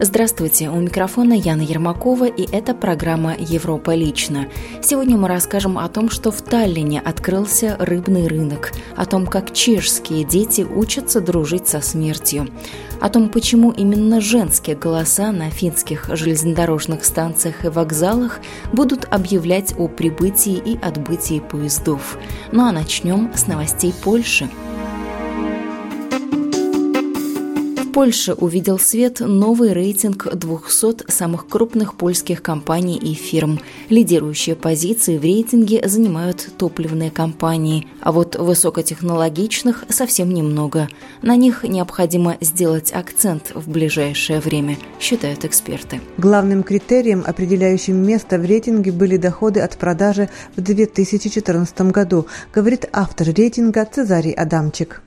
Здравствуйте, у микрофона Яна Ермакова, и это программа «Европа лично». Сегодня мы расскажем о том, что в Таллине открылся рыбный рынок, о том, как чешские дети учатся дружить со смертью, о том, почему именно женские голоса на финских железнодорожных станциях и вокзалах будут объявлять о прибытии и отбытии поездов. Ну а начнем с новостей Польши. В Польше увидел свет новый рейтинг 200 самых крупных польских компаний и фирм. Лидирующие позиции в рейтинге занимают топливные компании, а вот высокотехнологичных совсем немного. На них необходимо сделать акцент в ближайшее время, считают эксперты. Главным критерием, определяющим место в рейтинге, были доходы от продажи в 2014 году, говорит автор рейтинга Цезарий Адамчик.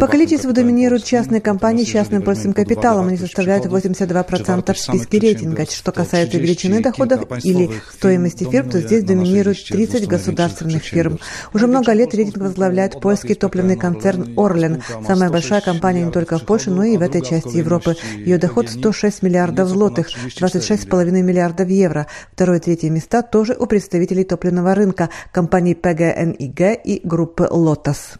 По количеству доминируют частные компании с частным польским капиталом. Они составляют przychodów, 82% в списке рейтинга. Что касается 30 величины доходов или стоимости фирм, то здесь 60 30 государственных фирм. Уже много лет рейтинг возглавляет польский топливный концерн «Орлен», самая большая компания не только в Польше, но и в этой части Европы. Ее доход 106 миллиардов злотых, 26,5 миллиардов евро. Второе и третье места тоже у представителей топливного рынка, компаний ПГНИГ и группы «Лотос».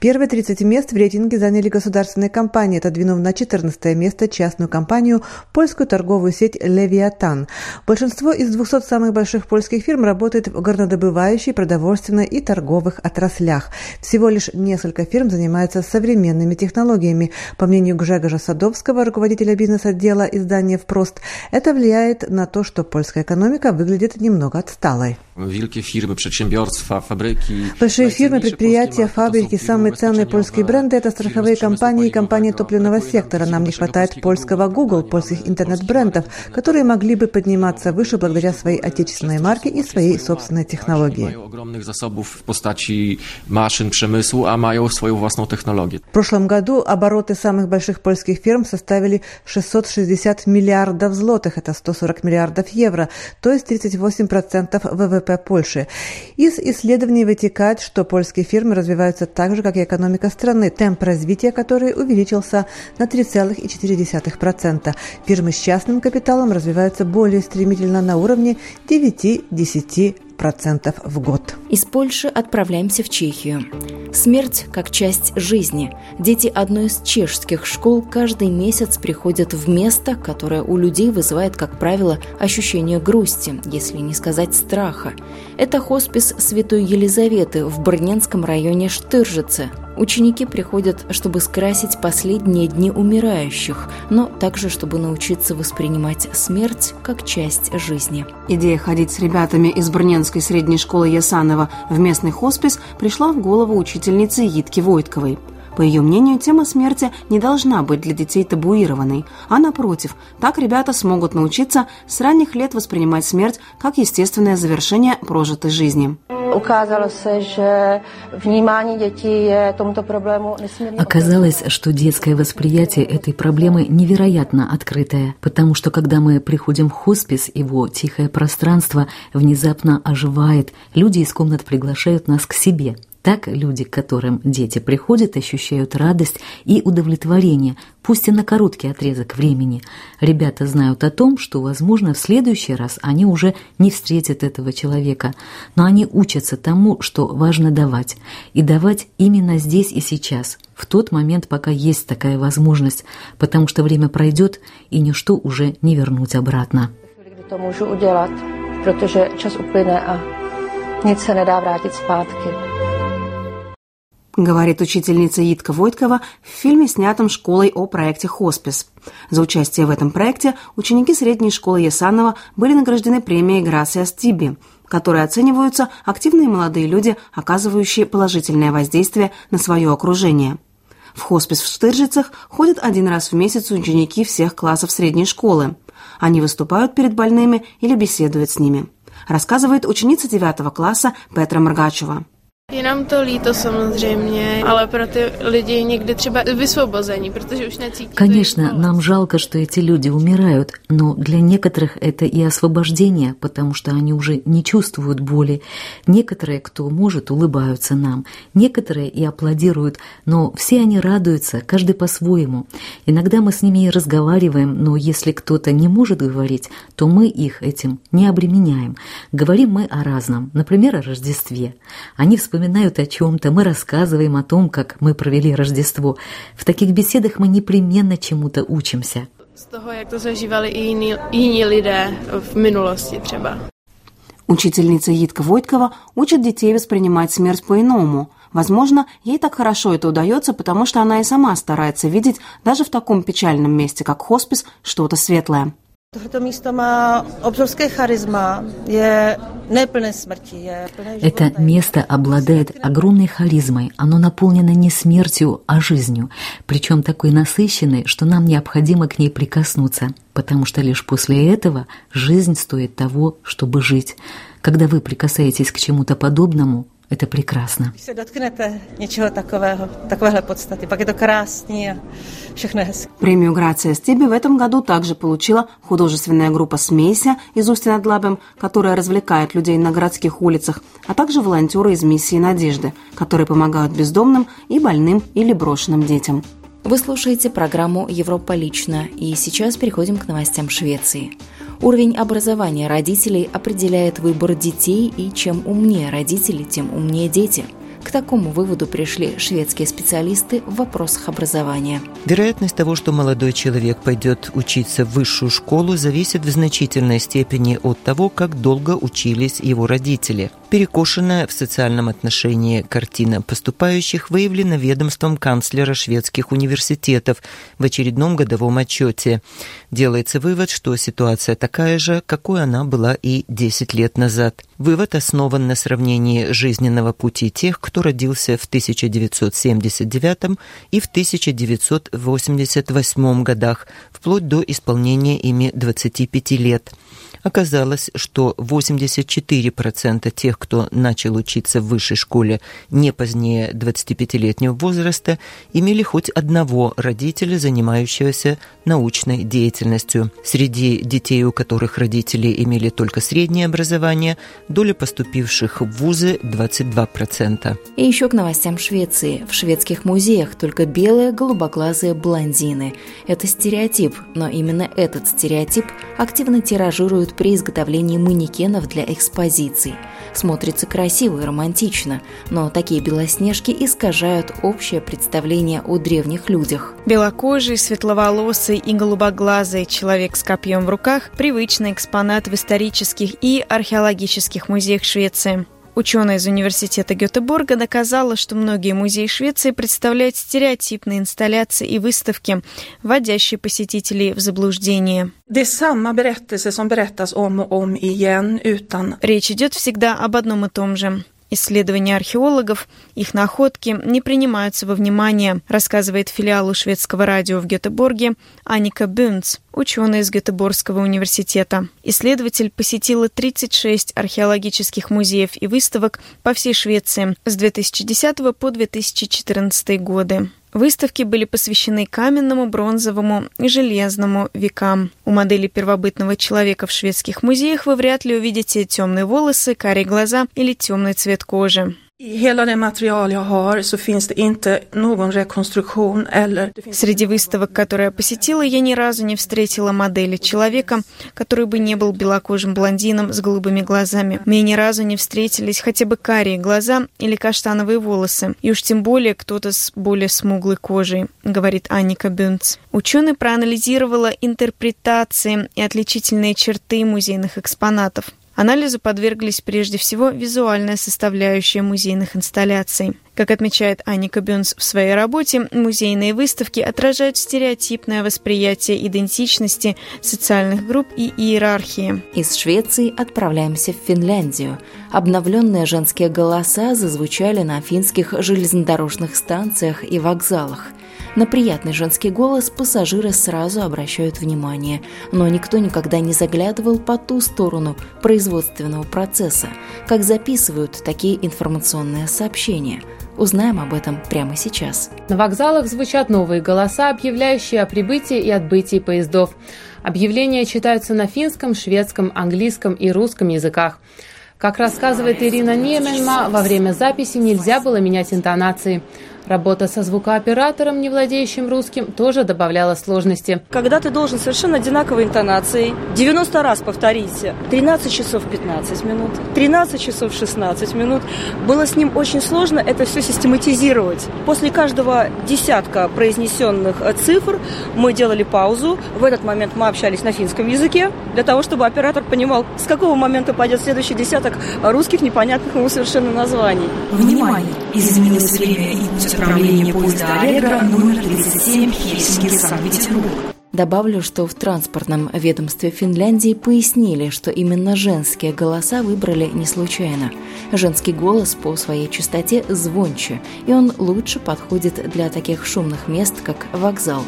Первые 30 мест в рейтинге заняли государственные компании, отодвинув на 14 место частную компанию, польскую торговую сеть «Левиатан». Большинство из 200 самых больших польских фирм работает в горнодобывающей, продовольственной и торговых отраслях. Всего лишь несколько фирм занимаются современными технологиями. По мнению Гжегожа Садовского, руководителя бизнес-отдела издания «Впрост», это влияет на то, что польская экономика выглядит немного отсталой. Большие фирмы, предприятия, фабрики, самые ценные польские ubezpieczeniowe, бренды – это страховые компании и компании топливного сектора. Нам не хватает польского Google, польских интернет-брендов, которые могли бы подниматься выше благодаря своей отечественной марке и своей собственной технологии. Technologię. В прошлом году обороты самых больших польских фирм составили 660 миллиардов злотых, это 140 миллиардов евро, то есть 38% ВВП Польши. Из исследований вытекает, что польские фирмы развиваются так же, как и экономика страны, темп развития которой увеличился на 3,4%. Фирмы с частным капиталом развиваются более стремительно на уровне 9-10% в год. Из Польши отправляемся в Чехию. Смерть как часть жизни. Дети одной из чешских школ каждый месяц приходят в место, которое у людей вызывает, как правило, ощущение грусти, если не сказать страха. Это хоспис Святой Елизаветы в Брненском районе Штыржице. Ученики приходят, чтобы скрасить последние дни умирающих, но также, чтобы научиться воспринимать смерть как часть жизни. Идея ходить с ребятами из Брненской средней школы Ясанова в местный хоспис пришла в голову учительницы Йитки Войтковой. По ее мнению, тема смерти не должна быть для детей табуированной, а напротив, так ребята смогут научиться с ранних лет воспринимать смерть как естественное завершение прожитой жизни. Оказалось, что детское восприятие этой проблемы невероятно открытое, потому что когда мы приходим в хоспис, его тихое пространство внезапно оживает, люди из комнат приглашают нас к себе. Так люди, к которым дети приходят, ощущают радость и удовлетворение, пусть и на короткий отрезок времени. Ребята знают о том, что, возможно, в следующий раз они уже не встретят этого человека, но они учатся тому, что важно давать, и давать именно здесь и сейчас, в тот момент, пока есть такая возможность, потому что время пройдет, и ничто уже не вернуть обратно. to můžu udělat, protože čas uplyne a nic se nedá vrátit zpátky. Говорит учительница Йитка Войткова в фильме, снятом школой о проекте «Хоспис». За участие в этом проекте ученики средней школы Ясанова были награждены премией «Грация Стиби», которой оцениваются активные молодые люди, оказывающие положительное воздействие на свое окружение. В хоспис в Штыржицах ходят один раз в месяц ученики всех классов средней школы. Они выступают перед больными или беседуют с ними. Рассказывает ученица 9 класса Петра Мргачева. Je nám to líto samozřejmě, ale pro ty lidi někdy třeba vysvobození, protože už necítí. Конечно, нам жалко, что эти люди умирают, но для некоторых это и освобождение, потому что они уже не чувствуют боли. Некоторые, кто может, улыбаются нам, некоторые и аплодируют, но все они радуются, каждый по-своему. Иногда мы с ними и разговариваем, но если кто-то не может говорить, то мы их этим не обременяем. Говорим мы о разном, например, о Рождестве. Они вспоминают вспоминают о чем-то, мы рассказываем о том, как мы провели Рождество. В таких беседах мы непременно чему-то учимся. Toho, jak to zažívali i jiní, jiní lidé v minulosti třeba. Учительница Йитка Войткова учит детей воспринимать смерть по-иному. Возможно, ей так хорошо это удается, потому что она и сама старается видеть даже в таком печальном месте, как хоспис, что-то светлое. Это место обладает огромной харизмой. Оно наполнено не смертью, а жизнью. Причем такой насыщенной, что нам необходимо к ней прикоснуться. Потому что лишь после этого жизнь стоит того, чтобы жить. Когда вы прикасаетесь к чему-то подобному, это прекрасно. Премию «Грация Стеби» в этом году также получила художественная группа «Смейся» из Устья над Лабем, которая развлекает людей на городских улицах, а также волонтеры из миссии «Надежды», которые помогают бездомным и больным или брошенным детям. Вы слушаете программу «Европа лично» и сейчас переходим к новостям Швеции. Уровень образования родителей определяет выбор детей, и чем умнее родители, тем умнее дети – к такому выводу пришли шведские специалисты в вопросах образования. Вероятность того, что молодой человек пойдет учиться в высшую школу, зависит в значительной степени от того, как долго учились его родители. Перекошенная в социальном отношении картина поступающих выявлена ведомством канцлера шведских университетов в очередном годовом отчете. Делается вывод, что ситуация такая же, какой она была и 10 лет назад. Вывод основан на сравнении жизненного пути тех, кто родился в 1979 и в 1988 годах, вплоть до исполнения ими 25 лет. Оказалось, что 84% тех, кто начал учиться в высшей школе не позднее 25-летнего возраста, имели хоть одного родителя, занимающегося научной деятельностью. Среди детей, у которых родители имели только среднее образование, доля поступивших в вузы 22%. И еще к новостям Швеции. В шведских музеях только белые голубоглазые блондины. Это стереотип, но именно этот стереотип активно тиражируют при изготовлении манекенов для экспозиций. Смотрится красиво и романтично, но такие белоснежки искажают общее представление о древних людях. Белокожий, светловолосый и голубоглазый человек с копьем в руках – привычный экспонат в исторических и археологических музеях Швеции. Ученая из университета Гетеборга доказала, что многие музеи Швеции представляют стереотипные инсталляции и выставки, вводящие посетителей в заблуждение. Речь идет всегда об одном и том же. Исследования археологов, их находки не принимаются во внимание, рассказывает филиалу шведского радио в Гетеборге Аника Бюнц, ученая из Гетеборгского университета. Исследователь посетила 36 археологических музеев и выставок по всей Швеции с 2010 по 2014 годы. Выставки были посвящены каменному, бронзовому и железному векам. У модели первобытного человека в шведских музеях вы вряд ли увидите темные волосы, карие глаза или темный цвет кожи. Среди выставок, которые я посетила, я ни разу не встретила модели человека, который бы не был белокожим блондином с голубыми глазами. Мне ни разу не встретились хотя бы карие глаза или каштановые волосы, и уж тем более кто-то с более смуглой кожей, говорит Анника Бюнц. Ученый проанализировала интерпретации и отличительные черты музейных экспонатов. Анализу подверглись прежде всего визуальная составляющая музейных инсталляций. Как отмечает Аника Бюнс в своей работе, музейные выставки отражают стереотипное восприятие идентичности, социальных групп и иерархии. Из Швеции отправляемся в Финляндию. Обновленные женские голоса зазвучали на финских железнодорожных станциях и вокзалах. На приятный женский голос пассажиры сразу обращают внимание, но никто никогда не заглядывал по ту сторону производственного процесса, как записывают такие информационные сообщения. Узнаем об этом прямо сейчас. На вокзалах звучат новые голоса, объявляющие о прибытии и отбытии поездов. Объявления читаются на финском, шведском, английском и русском языках. Как рассказывает Ирина Неменма, во время записи нельзя было менять интонации. Работа со звукооператором, не владеющим русским, тоже добавляла сложности. Когда ты должен совершенно одинаковой интонацией 90 раз повторить 13 часов 15 минут, 13 часов 16 минут, было с ним очень сложно это все систематизировать. После каждого десятка произнесенных цифр мы делали паузу. В этот момент мы общались на финском языке, для того, чтобы оператор понимал, с какого момента пойдет следующий десяток русских непонятных ему совершенно названий. Внимание! Изменилось время и путь отправления поезда «Аллегро» номер 37 Хельсинки-Санкт-Петербург. Добавлю, что в транспортном ведомстве Финляндии пояснили, что именно женские голоса выбрали не случайно. Женский голос по своей частоте звонче, и он лучше подходит для таких шумных мест, как вокзал.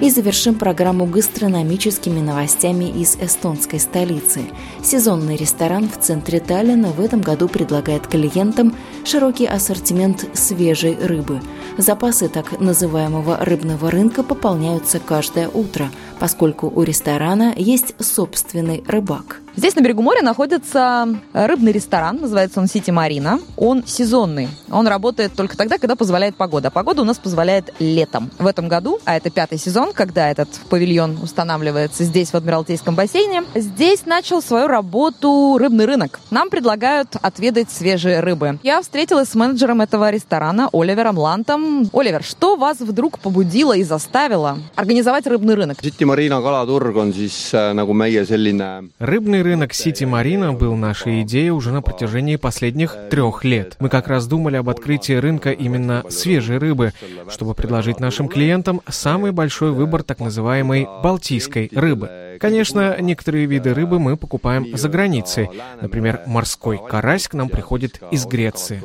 И завершим программу гастрономическими новостями из эстонской столицы. Сезонный ресторан в центре Таллина в этом году предлагает клиентам широкий ассортимент свежей рыбы. Запасы так называемого рыбного рынка пополняются каждое утро, поскольку у ресторана есть собственный рыбак. Здесь на берегу моря находится рыбный ресторан, называется он Сити Марина. Он сезонный. Он работает только тогда, когда позволяет погода. А погода у нас позволяет летом. В этом году, а это пятый сезон, когда этот павильон устанавливается здесь, в Адмиралтейском бассейне, здесь начал свою работу рыбный рынок. Нам предлагают отведать свежие рыбы. Я встретилась с менеджером этого ресторана Оливером Лантом. Оливер, что вас вдруг побудило и заставило организовать рыбный рынок? Сити Марина кalaturg on siis nagu meie selline Рыбный рынок Сити Марина был нашей идеей уже на протяжении последних трех лет. Мы как раз думали об открытии рынка именно свежей рыбы, чтобы предложить нашим клиентам самый большой выбор так называемой балтийской рыбы. Конечно, некоторые виды рыбы мы покупаем за границей. Например, морской карась к нам приходит из Греции.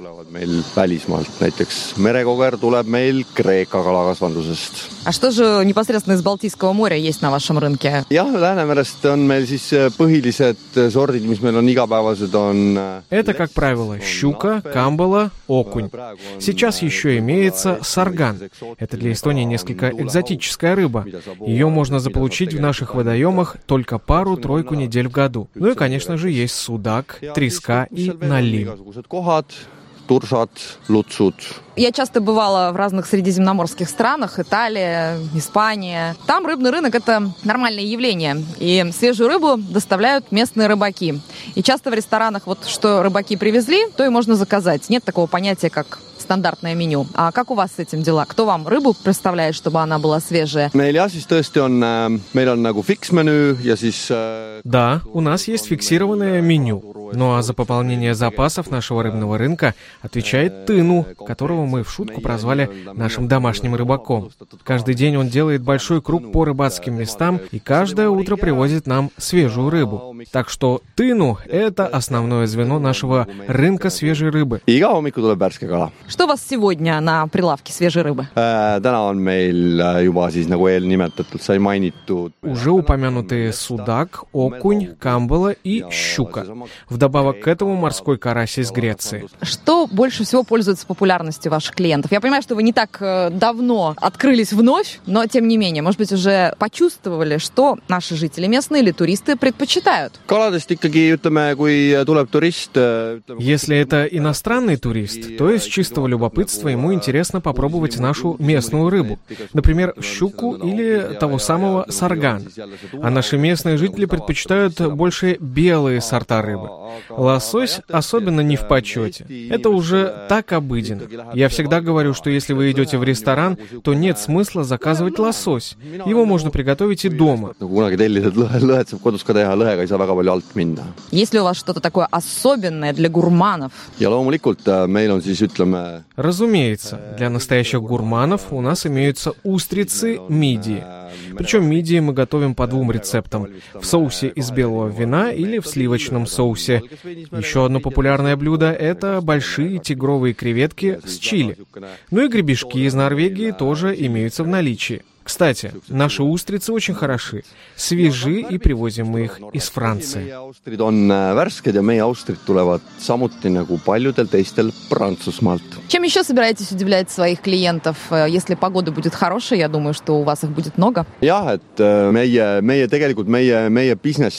А что же непосредственно из Балтийского моря есть на вашем рынке? Это, как правило, щука, камбала, окунь. Сейчас еще имеется сарган. Это для Эстонии несколько экзотическая рыба. Ее можно заполучить в наших водоемах только пару-тройку недель в году. Ну и, конечно же, есть судак, треска и налим. Турсат, луцут. Я часто бывала в разных средиземноморских странах, Италия, Испания. Там рыбный рынок – это нормальное явление. И свежую рыбу доставляют местные рыбаки. И часто в ресторанах вот что рыбаки привезли, то и можно заказать. Нет такого понятия, как стандартное меню. А как у вас с этим дела? Кто вам рыбу представляет, чтобы она была свежая? Да, у нас есть фиксированное меню. Ну а за пополнение запасов нашего рыбного рынка отвечает Тыну, которого мы в шутку прозвали нашим домашним рыбаком. Каждый день он делает большой круг по рыбацким местам и каждое утро привозит нам свежую рыбу. Так что Тыну – это основное звено нашего рынка свежей рыбы. Что у вас сегодня на прилавке свежей рыбы? Уже упомянутые судак, окунь, камбала и щука. Вдобавок к этому морской карась из Греции. Что больше всего пользуется популярностью ваших клиентов? Я понимаю, что вы не так э, давно открылись вновь, но тем не менее, может быть, уже почувствовали, что наши жители местные или туристы предпочитают? Если это иностранный турист, то из чистого любопытства ему интересно попробовать нашу местную рыбу. Например, щуку или того самого саргана. А наши местные жители предпочитают больше белые сорта рыбы. Лосось особенно не в почете. Это уже так обыденно. Я всегда говорю, что если вы идете в ресторан, то нет смысла заказывать лосось. Его можно приготовить и дома. Есть ли у вас что-то такое особенное для гурманов? Разумеется, для настоящих гурманов у нас имеются устрицы мидии. Причем мидии мы готовим по двум рецептам. В соусе из белого вина или в сливочном соусе. Еще одно популярное блюдо — это большие тигровые креветки с чили. Ну и гребешки из Норвегии тоже имеются в наличии. Кстати, наши устрицы очень хороши. Свежи и привозим мы их из Франции. Prantsusmaalt. Чем еще собираетесь удивлять своих клиентов? Э, Если погода будет хорошая, я думаю, что у вас их будет много.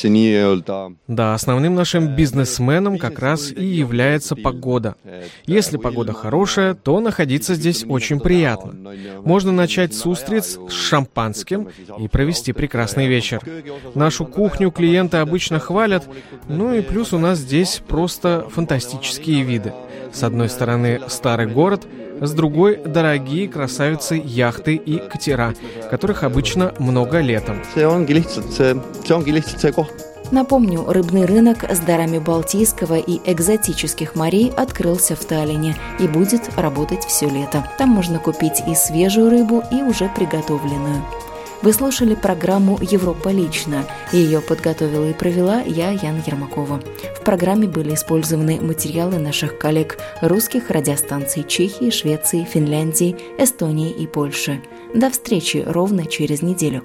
nii-öelda Да, основным нашим бизнесменом как раз и является погода. Если погода хорошая, то находиться здесь очень приятно. Можно начать с устриц шампанским и провести прекрасный вечер. Нашу кухню клиенты обычно хвалят, ну и плюс у нас здесь просто фантастические виды. С одной стороны старый город, с другой дорогие красавицы яхты и катера, которых обычно много летом. Напомню, рыбный рынок с дарами Балтийского и экзотических морей открылся в Таллине и будет работать все лето. Там можно купить и свежую рыбу, и уже приготовленную. Вы слушали программу «Европа лично». Ее подготовила и провела я, Яна Ермакова. В программе были использованы материалы наших коллег русских радиостанций Чехии, Швеции, Финляндии, Эстонии и Польши. До встречи ровно через неделю.